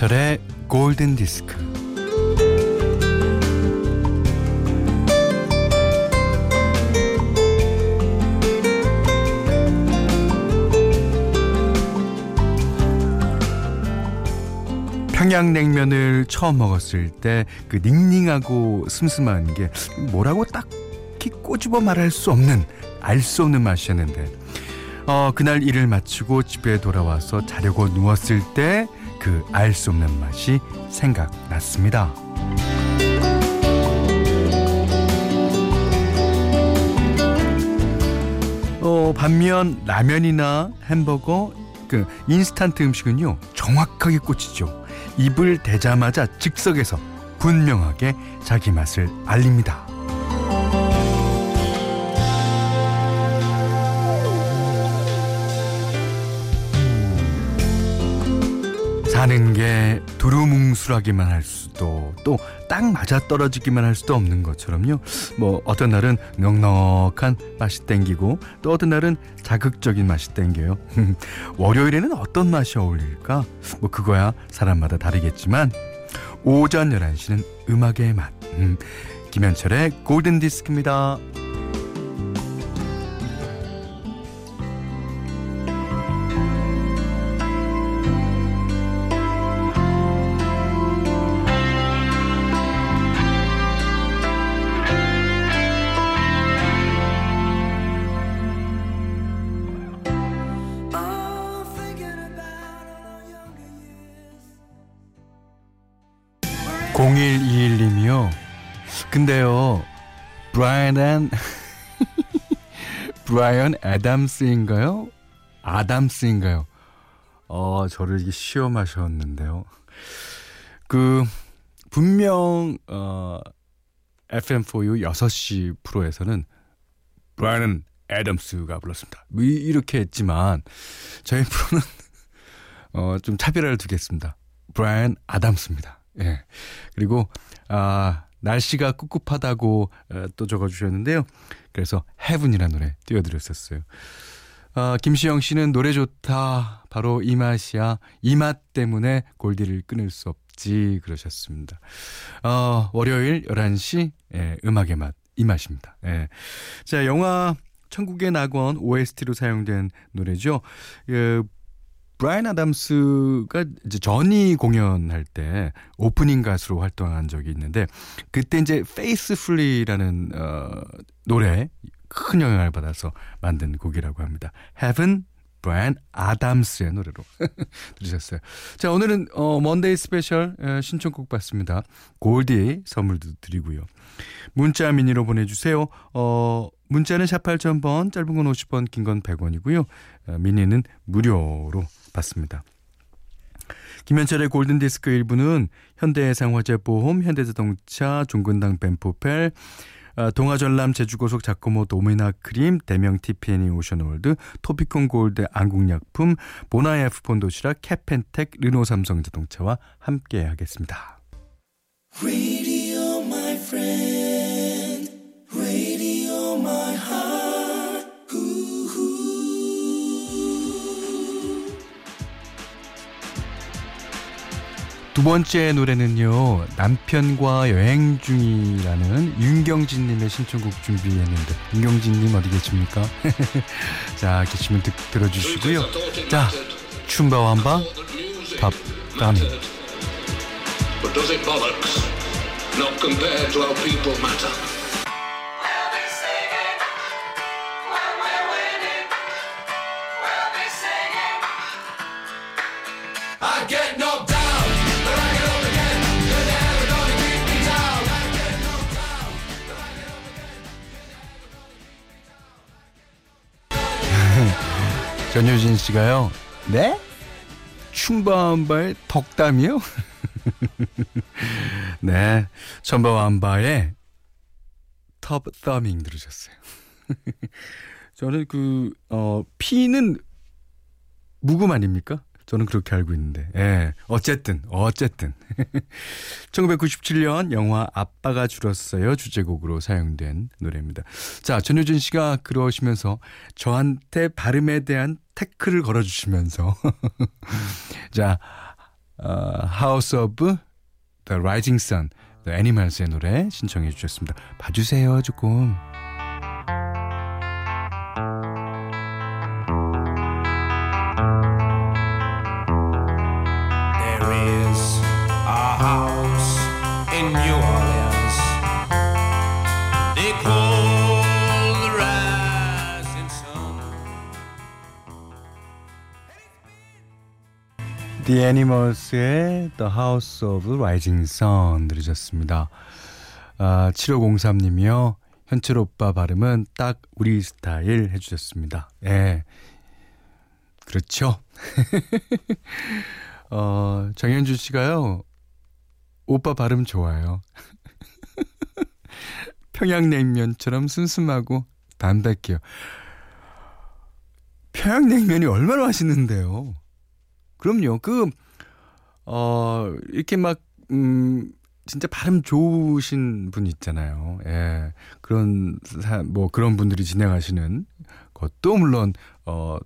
김현철의 골든 디스크. 평양냉면을 처음 먹었을 때 그 닝닝하고 슴슴한 게 뭐라고 딱히 꼬집어 말할 수 없는 알 수 없는 맛이었는데 어, 그날 일을 마치고 집에 돌아와서 자려고 누웠을 때 그 알 수 없는 맛이 생각났습니다. 어, 반면 라면이나 햄버거 그 인스턴트 음식은요 정확하게 꽂히죠. 입을 대자마자 즉석에서 분명하게 자기 맛을 알립니다. 두루뭉술하기만 할 수도 또 딱 맞아 떨어지기만 할 수도 없는 것처럼요. 뭐 어떤 날은 넉넉한 맛이 땡기고 또 어떤 날은 자극적인 맛이 땡겨요. 월요일에는 어떤 맛이 어울릴까? 뭐 그거야 사람마다 다르겠지만 오전 11시는 음악의 맛. 음, 김현철의 골든 디스크입니다. 0121님이요. 근데요, 브라이언 앤 브라이언 애담스인가요? 아담스인가요? 어, 저를 이게 시험하셨는데요. 그 분명 어 FM4U 6시 프로에서는 브라이언 애덤스가 불렀습니다. 뭐 이- 이렇게 했지만 저희 프로는 어, 좀 차별화를 두겠습니다. 브라이언 아담스입니다. 예. 그리고 아, 날씨가 꿉꿉하다고 어, 또 적어주셨는데요. 그래서 헤븐이라는 노래 띄워드렸었어요. 아, 김시영 씨는 노래 좋다. 바로 이 맛이야. 이 맛 때문에 골디를 끊을 수 없지. 그러셨습니다. 어, 월요일 11시 예, 음악의 맛. 이 맛입니다. 예. 자, 영화 천국의 낙원 OST로 사용된 노래죠. 그 브라이언 아담스가 이제 Journey 공연할 때 오프닝 가수로 활동한 적이 있는데 그때 이제 Faithfully라는 어, 노래 큰 영향을 받아서 만든 곡이라고 합니다. Heaven 브라이언 아담스의 노래로 들으셨어요. 자 오늘은 어, Monday Special 에, 신청곡 받습니다. 골디 선물도 드리고요. 문자 미니로 보내 주세요. 어, 문자는 샵 8000번, 짧은 건 50원, 긴 건 100원이고요. 어, 미니는 무료로 받습니다. 김현철의 골든디스크 1부는 현대해상화재보험, 현대자동차, 종근당 벤포벨, 아, 동아전람 제주고속 자코모 도미나 크림, 대명 TPNE 오션월드, 토비콤 골드 안국약품, 본아이에프 본도시락, 케펜텍, 르노 삼성자동차와 함께 하겠습니다. Radio, 두 번째 노래는요 남편과 여행 중이라는 윤경진님의 신청곡 준비했는데 윤경진님 어디 계십니까? 자 계시면 듣, 들어주시고요 자 춤바완바 탑 다미 But does it bollocks? Not compared to how people matter. 전효진 씨가요 네? 춤바완바의 덕담이요? 네 춤바완바의 톱 더밍 들으셨어요 저는 그, 어, 피는 묵음 아닙니까? 저는 그렇게 알고 있는데. 예. 어쨌든, 어쨌든. 1997년 영화 아빠가 줄었어요. 주제곡으로 사용된 노래입니다. 자, 전효진 씨가 그러시면서 저한테 발음에 대한 태클을 걸어주시면서. 자, 어, House of the Rising Sun, The Animals의 노래 신청해 주셨습니다. 봐주세요, 조금. The Animals의 The House of Rising Sun 들으셨습니다. 아, 7503님이요. 현철 오빠 발음은 딱 우리 스타일 해주셨습니다. 예. 그렇죠. 어, 정현주 씨가요. 오빠 발음 좋아요. 평양냉면처럼 슴슴하고 담백해요. 평양냉면이 얼마나 맛있는데요. 그럼요. 그, 어, 이렇게 막, 음, 진짜 발음 좋으신 분 있잖아요. 예. 그런, 사, 뭐, 그런 분들이 진행하시는 것도 물론, 어,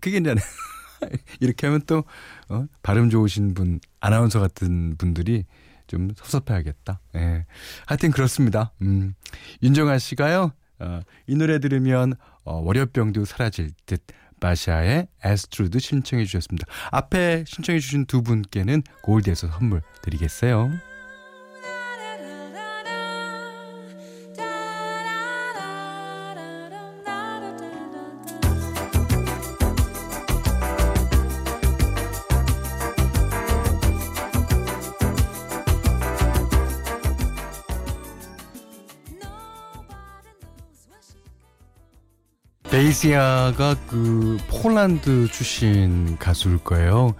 그게 이제, 이렇게 하면 또, 어, 발음 좋으신 분, 아나운서 같은 분들이 좀 섭섭해하겠다. 예. 하여튼 그렇습니다. 음. 윤정아 씨가요, 어, 이 노래 들으면, 어, 월요병도 사라질 듯, 마샤의 에스트루드 신청해 주셨습니다. 앞에 신청해 주신 두 분께는 골드에서 선물 드리겠어요. 베이시아가 그 폴란드 출신 가수일 거예요.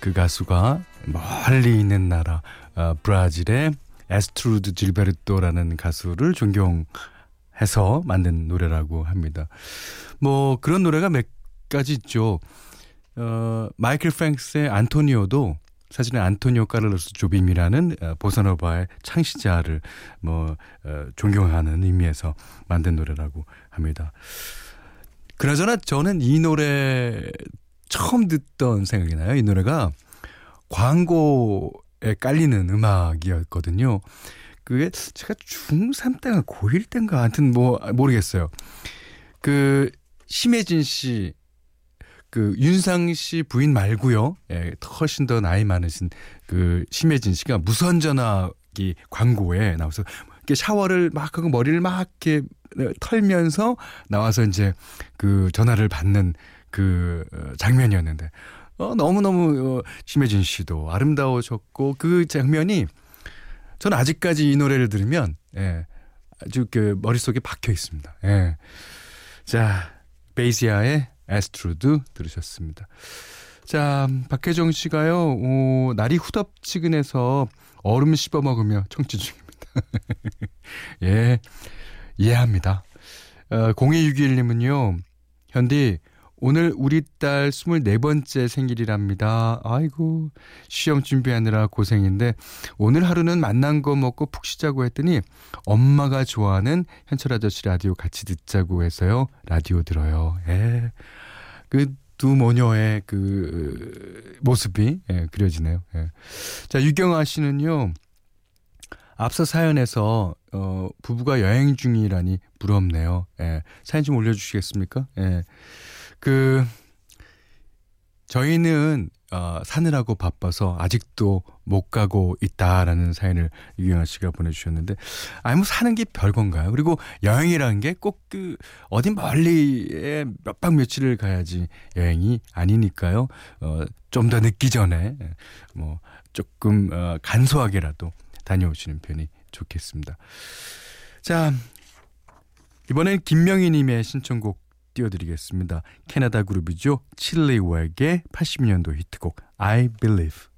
그 가수가 멀리 있는 나라 어, 브라질의 에스트루드 질베르토라는 가수를 존경해서 만든 노래라고 합니다. 뭐 그런 노래가 몇 가지 있죠. 어, 마이클 프랭스의 안토니오도 사실은 안토니오 카를로스 조빔이라는 어, 보사노바의 창시자를 뭐 어, 존경하는 의미에서 만든 노래라고 합니다. 그나저나 저는 이 노래 처음 듣던 생각이 나요. 이 노래가 광고에 깔리는 음악이었거든요. 그게 제가 중3 때가 고1 때인가 하여튼 뭐 모르겠어요. 그 심혜진 씨, 그 윤상 씨 부인 말고요. 예, 훨씬 더 나이 많으신 그 심혜진 씨가 무선 전화기 광고에 나와서 이렇게 샤워를 막 하고 머리를 막 이렇게 털면서 나와서 이제 그 전화를 받는 그 어, 장면이었는데 어, 너무너무 어, 심혜진 씨도 아름다우셨고 그 장면이 저는 아직까지 이 노래를 들으면 예, 아주 그 머릿속에 박혀 있습니다. 예. 자, 베이시아의 에스트루드 들으셨습니다. 자, 박혜정 씨가요, 오, 날이 후덥지근해서 얼음 씹어 먹으며 청취 중입니다. 예, 이해합니다. 어, 0261님은요, 현디, 오늘 우리 딸 24번째 생일이랍니다. 아이고, 시험 준비하느라 고생인데, 오늘 하루는 만난 거 먹고 푹 쉬자고 했더니, 엄마가 좋아하는 현철 아저씨 라디오 같이 듣자고 해서요, 라디오 들어요. 예. 그, 두 모녀의 그, 모습이, 예, 그려지네요. 예. 자, 유경아 씨는요, 앞서 사연에서 어 부부가 여행 중이라니 부럽네요. 예. 사연 좀 올려 주시겠습니까? 예. 그 저희는 어 사느라고 바빠서 아직도 못 가고 있다라는 사연을 유경아 씨가 보내 주셨는데 아니 뭐 사는 게 별건가요? 그리고 여행이라는 게 꼭 그 어디 멀리에 몇 박 며칠을 가야지 여행이 아니니까요. 어 좀 더 늦기 전에 예, 뭐 조금 어 간소하게라도 다녀오시는 편이 좋겠습니다. 자, 이번엔 김명희님의 신청곡 띄워드리겠습니다. 캐나다 그룹이죠. 웨의 80년도 히트곡 I Believe.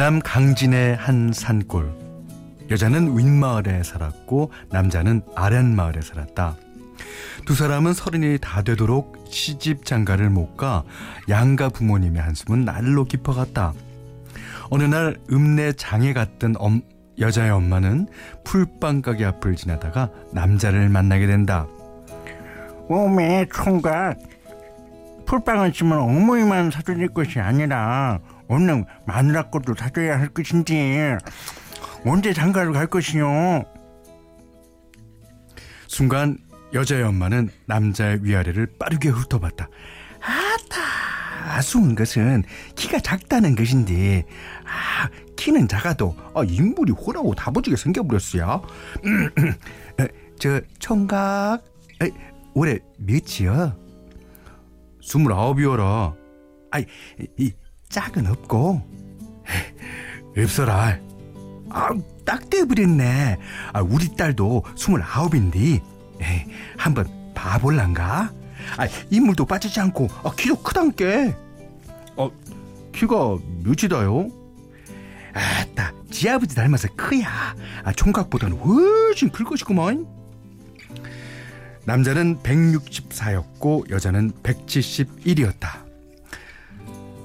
경남 강진의 한 산골. 여자는 윗마을에 살았고 남자는 아랫마을에 살았다. 두 사람은 서른이 다 되도록 시집 장가를 못 가 양가 부모님의 한숨은 날로 깊어갔다. 어느 날 읍내 장에 갔던 엄- 여자의 엄마는 풀빵 가게 앞을 지나다가 남자를 만나게 된다. 오메 총각 풀빵을 치면 어머니만 사줄 것이 아니라 오늘 마누라 것도 사줘야 할 것인지 언제 장가를 갈 것이요 순간 여자의 엄마는 남자의 위아래를 빠르게 훑어봤다. 아따 아쉬운 것은 키가 작다는 것인데 아 키는 작아도 아, 인물이 호라고 다부지게 생겨버렸어요 음, 음. 어, 저 총각 에, 올해 몇이요? 스물아홉이어라. 아이 이 짝은 없고 없어라. 아딱 돼버렸네 아, 우리 딸도 스물아홉인데 한번 봐볼란가? 아, 인물도 빠지지 않고 아, 키도 크단께 어, 키가 몇이다요? 아따 지 아버지 닮아서 크야 아, 총각보다는 훨씬 클 것이구먼 남자는 164였고 여자는 171이었다.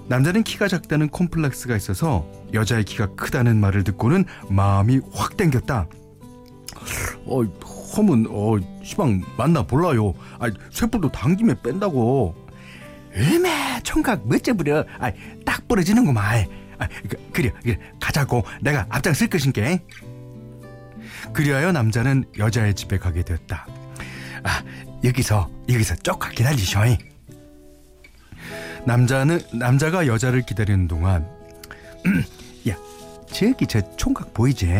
남자는 키가 작다는 콤플렉스가 있어서 여자의 키가 크다는 말을 듣고는 마음이 확 땡겼다. 어, 험은 어, 시방 만나 볼라요. 아, 쇠뿔도 당김에 뺀다고. 음에 총각 멋져부려 아, 딱 부러지는구만 아, 그, 그래 그래 가자고 내가 앞장설 것인게 그리하여 남자는 여자의 집에 가게 되었다. 아, 여기서 여기서 조금 기다리쇼 남자는 남자가 여자를 기다리는 동안 야 저기 저 총각 보이지?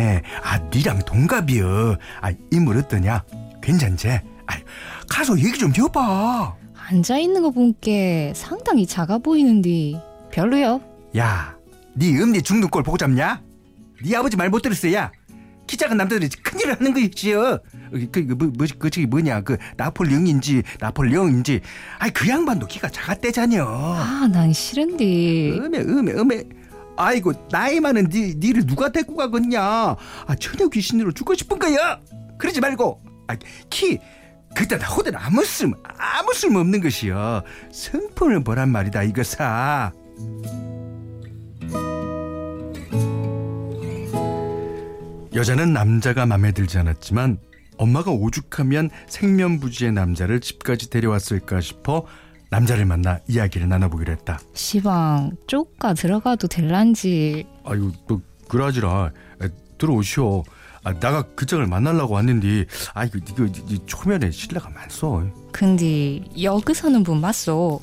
아 니랑 동갑이여. 아 인물 어떠냐? 괜찮지? 아 가서 얘기 좀 해봐. 앉아 있는 거 보니까 상당히 작아 보이는데 별로요. 야네 엄니 죽는 꼴 보고 잡냐? 네 아버지 말 못 들었어 야 키 작은 남자들이 큰일을 하는 거지요 그그 뭐, 뭐, 그 뭐냐 그 나폴령인지 나폴령인지. 아이 그 양반도 키가 작았대잖여. 아, 난 싫은데. 음에 음에 음에. 아이고 나이 많은 니 니를 누가 데리고 가겠냐? 아 처녀 귀신으로 죽고 싶은 거야? 그러지 말고. 아 키 그딴 호들 아무 쓸 아무 쓸모 없는 것이여. 성품을 보란 말이다 이거사 여자는 남자가 마음에 들지 않았지만 엄마가 오죽하면 생면부지의 남자를 집까지 데려왔을까 싶어 남자를 만나 이야기를 나눠보기로 했다. 시방, 쪼까 들어가도 될란지. 아유, 뭐 그러지라 에, 들어오시오. 아, 나가 그 짝을 만나려고 왔는데, 아 이거 이거 이 초면에 신뢰가 많소. 근데 여기 사는 분 맞소?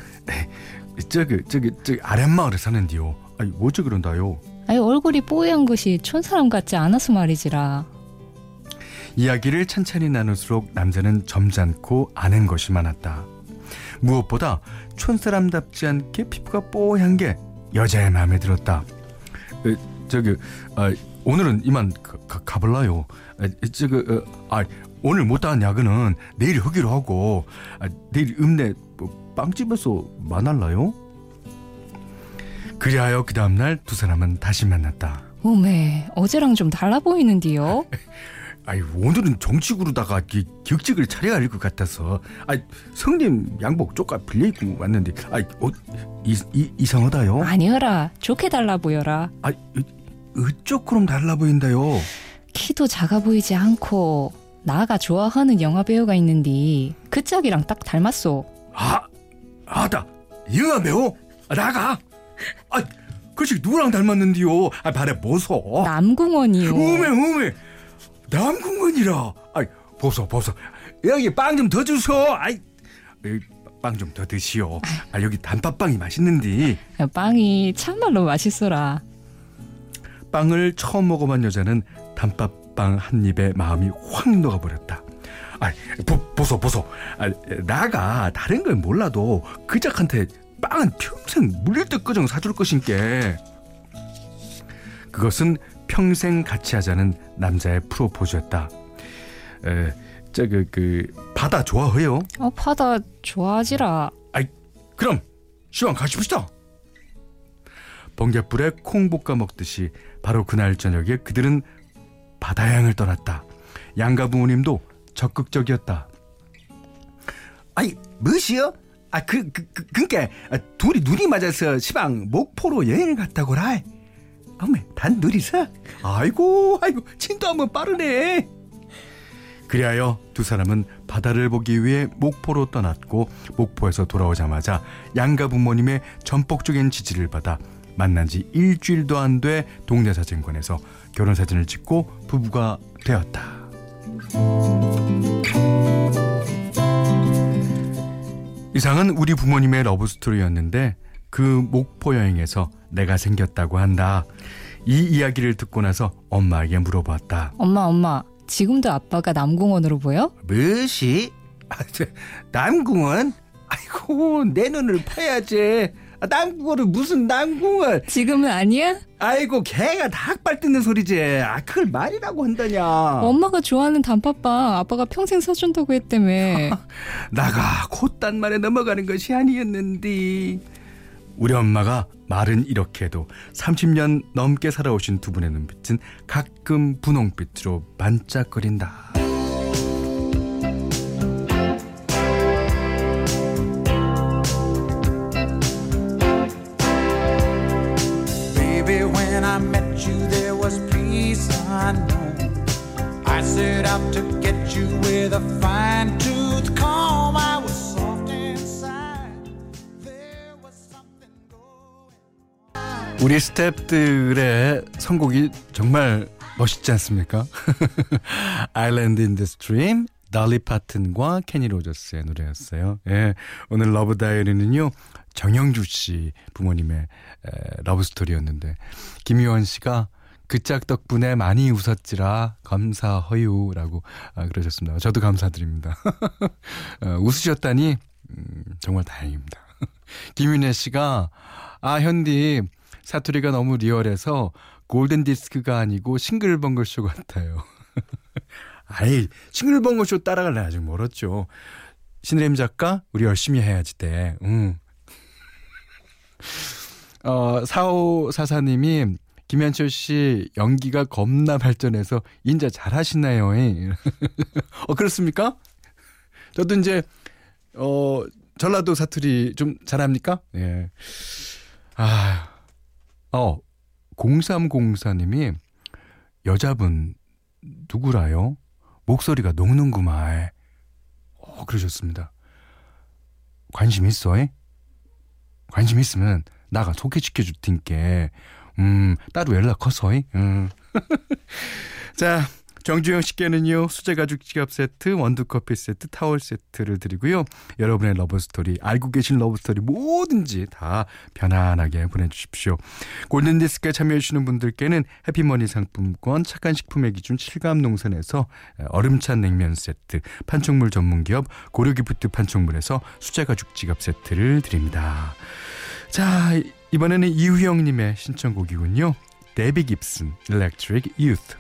저기 저기 저기 아랫마을에 사는디요. 아니 어째 그런다요? 아니 얼굴이 뽀얀 것이 촌 사람 같지 않아서 말이지라. 이야기를 천천히 나눌수록 남자는 점잖고 아는 것이 많았다. 무엇보다 촌사람답지 않게 피부가 뽀얀 게 여자의 마음에 들었다. 에, 저기 아, 오늘은 이만 가, 가, 가볼라요. 아, 저기 어, 아, 오늘 못다한 야근은 내일 하기로 하고 아, 내일 읍내 뭐, 빵집에서 만날라요? 그리하여 그 다음날 두 사람은 다시 만났다. 오메, 어제랑 좀 달라 보이는데요? 아이 오늘은 정식으로다가 이 격직을 차려야 할 것 같아서. 아 성님 양복 쪼까 빌려 입고 왔는데 아이 어, 이, 이, 이상하다요? 아니어라, 좋게 달라 보여라. 아 어쩌 그럼 달라 보인다요? 키도 작아 보이지 않고 나가 좋아하는 영화 배우가 있는데 그 짝이랑 딱 닮았소. 아 아다. 영화 배우? 아, 나가. 아 그치 누구랑 닮았는데요? 아 발에 보소. 남궁원이요. 오메 오메 남궁원이라 아이 보소 보소 여기 빵 좀 더 주소 아이 빵 좀 더 드시오 아 여기 단팥빵이 맛있는데 빵이 참말로 맛있어라. 빵을 처음 먹어본 여자는 단팥빵 한 입에 마음이 확 녹아버렸다. 아, 보, 보소 보소. 아, 나가 다른 건 몰라도 그 짝한테 빵은 평생 물릴 듯 끄정 사줄 것인게. 그것은 평생 같이 하자는 남자의 프로포즈였다. 에, 저그 그 바다 좋아해요? 어, 파다 좋아하지라. 그럼 시방 가십시다. 번갯불에 콩 볶아 먹듯이 바로 그날 저녁에 그들은 바다양을 떠났다. 양가 부모님도 적극적이었다. 아니 무엇이요? 아그 그, 그, 그니까 아, 둘이 눈이 맞아서 시방 목포로 여행을 갔다고라. 어머 단 둘이서? 아이고 아이고 진도 한번 빠르네. 그리하여 두 사람은 바다를 보기 위해 목포로 떠났고 목포에서 돌아오자마자 양가 부모님의 전폭적인 지지를 받아 만난 지 일주일도 안 돼 동네 사진관에서 결혼 사진을 찍고 부부가 되었다. 이상은 우리 부모님의 러브 스토리였는데 그 목포 여행에서 내가 생겼다고 한다. 이 이야기를 듣고 나서 엄마에게 물어봤다. 엄마, 엄마. 지금도 아빠가 남궁원으로 보여? 무엇이? 아, 저, 남궁원? 아이고 내 눈을 파야지. 아, 남궁원은 무슨 남궁원? 지금은 아니야? 아이고 개가 닭발 뜯는 소리지. 아 그걸 말이라고 한다냐. 엄마가 좋아하는 단팥빵 아빠가 평생 사준다고 했다며. 나가 곧단 말에 넘어가는 것이 아니었는데. 우리 엄마가 말은 이렇게 해도 30년 넘게 살아오신 두 분의 눈빛은 가끔 분홍빛으로 반짝거린다. 우리 스탭들의 선곡이 정말 멋있지 않습니까? Islands in the Stream 달리 파튼과 케니 로저스의 노래였어요. 예, 오늘 Love Diary는요. 정영주 씨 부모님의 에, 러브 스토리였는데 김희원 씨가 그 짝 덕분에 많이 웃었지라 감사허유라고 아, 그러셨습니다. 저도 감사드립니다. 어, 웃으셨다니 음, 정말 다행입니다. 김윤혜 씨가 아 현디 사투리가 너무 리얼해서 골든 디스크가 아니고 싱글벙글 쇼 같아요. 아이 싱글벙글 쇼 따라갈래 아직 멀었죠. 신혜림 작가 우리 열심히 해야지 돼. 응. 어 4544님이 김현철 씨 연기가 겁나 발전해서 인자 잘하시나요? 어 그렇습니까? 저도 이제 어 전라도 사투리 좀 잘합니까? 예. 아, 어, 0304님이 여자분 누구라요? 목소리가 녹는구만. 어, 그러셨습니다. 관심 있어? 에? 관심 있으면 나가 소개시켜 줄 테니까. 음, 따로 연락하소. 에? 음. 자, 정주영 씨께는요 수제가죽 지갑 세트, 원두커피 세트, 타월 세트를 드리고요. 여러분의 러브스토리, 알고 계신 러브스토리 뭐든지 다 편안하게 보내주십시오. 골든디스크에 참여해주시는 분들께는 해피머니 상품권, 착한 식품의 기준 칠갑 농산에서 얼음찬 냉면 세트, 판촉물 전문기업 고려기프트 판촉물에서 수제가죽 지갑 세트를 드립니다. 자, 이번에는 이후영님의 신청곡이군요. 데비 깁슨, Electric Youth.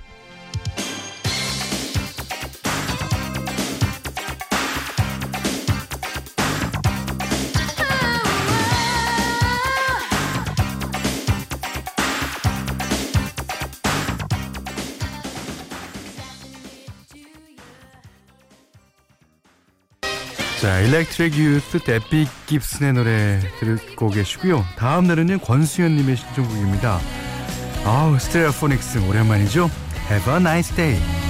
자, 일렉트릭 유스 데비 깁슨의 노래 듣고 계시고요. 다음 노래는 권수현 님의 신청곡입니다. 아우, 스테레오포닉스 오랜만이죠? Have a nice day.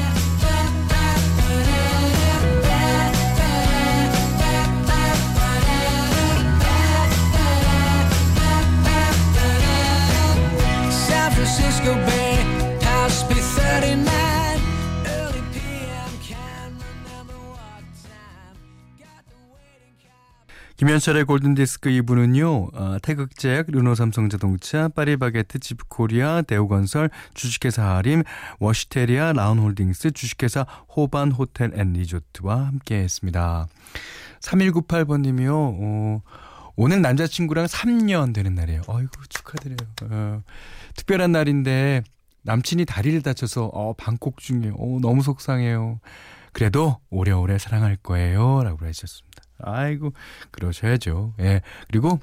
김현철의 골든디스크 2부는요. 어, 태극제약, 르노삼성자동차, 파리바게트, 집코리아, 대우건설, 주식회사 하림, 워시테리아, 라운홀딩스, 주식회사 호반 호텔 앤 리조트와 함께했습니다. 3198번님이요. 어, 오늘 남자친구랑 3년 되는 날이에요. 아이고 축하드려요. 어, 특별한 날인데 남친이 다리를 다쳐서 어, 방콕 중이에요. 어, 너무 속상해요. 그래도 오래오래 사랑할 거예요. 라고 하셨습니다. 아이고, 그러셔야죠. 예. 그리고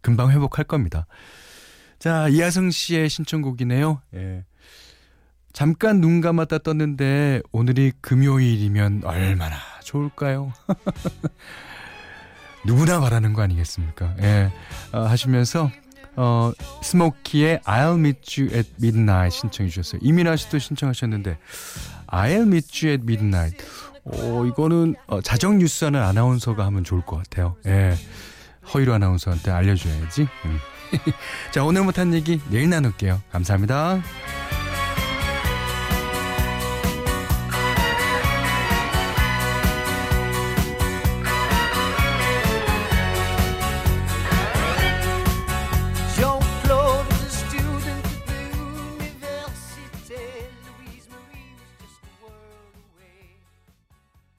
금방 회복할 겁니다. 자, 이하성 씨의 신청곡이네요. 예. 잠깐 눈 감았다 떴는데 오늘이 금요일이면 얼마나 좋을까요? 누구나 바라는 거 아니겠습니까? 예. 어, 하시면서 어, 스모키의 I'll meet you at midnight 신청해 주셨어요. 이민아 씨도 신청하셨는데 I'll meet you at midnight. 어, 이거는 어, 자정 뉴스 하는 아나운서가 하면 좋을 것 같아요. 예. 허이로 아나운서한테 알려줘야지. 음. 자, 오늘 못한 얘기 내일 나눌게요. 감사합니다.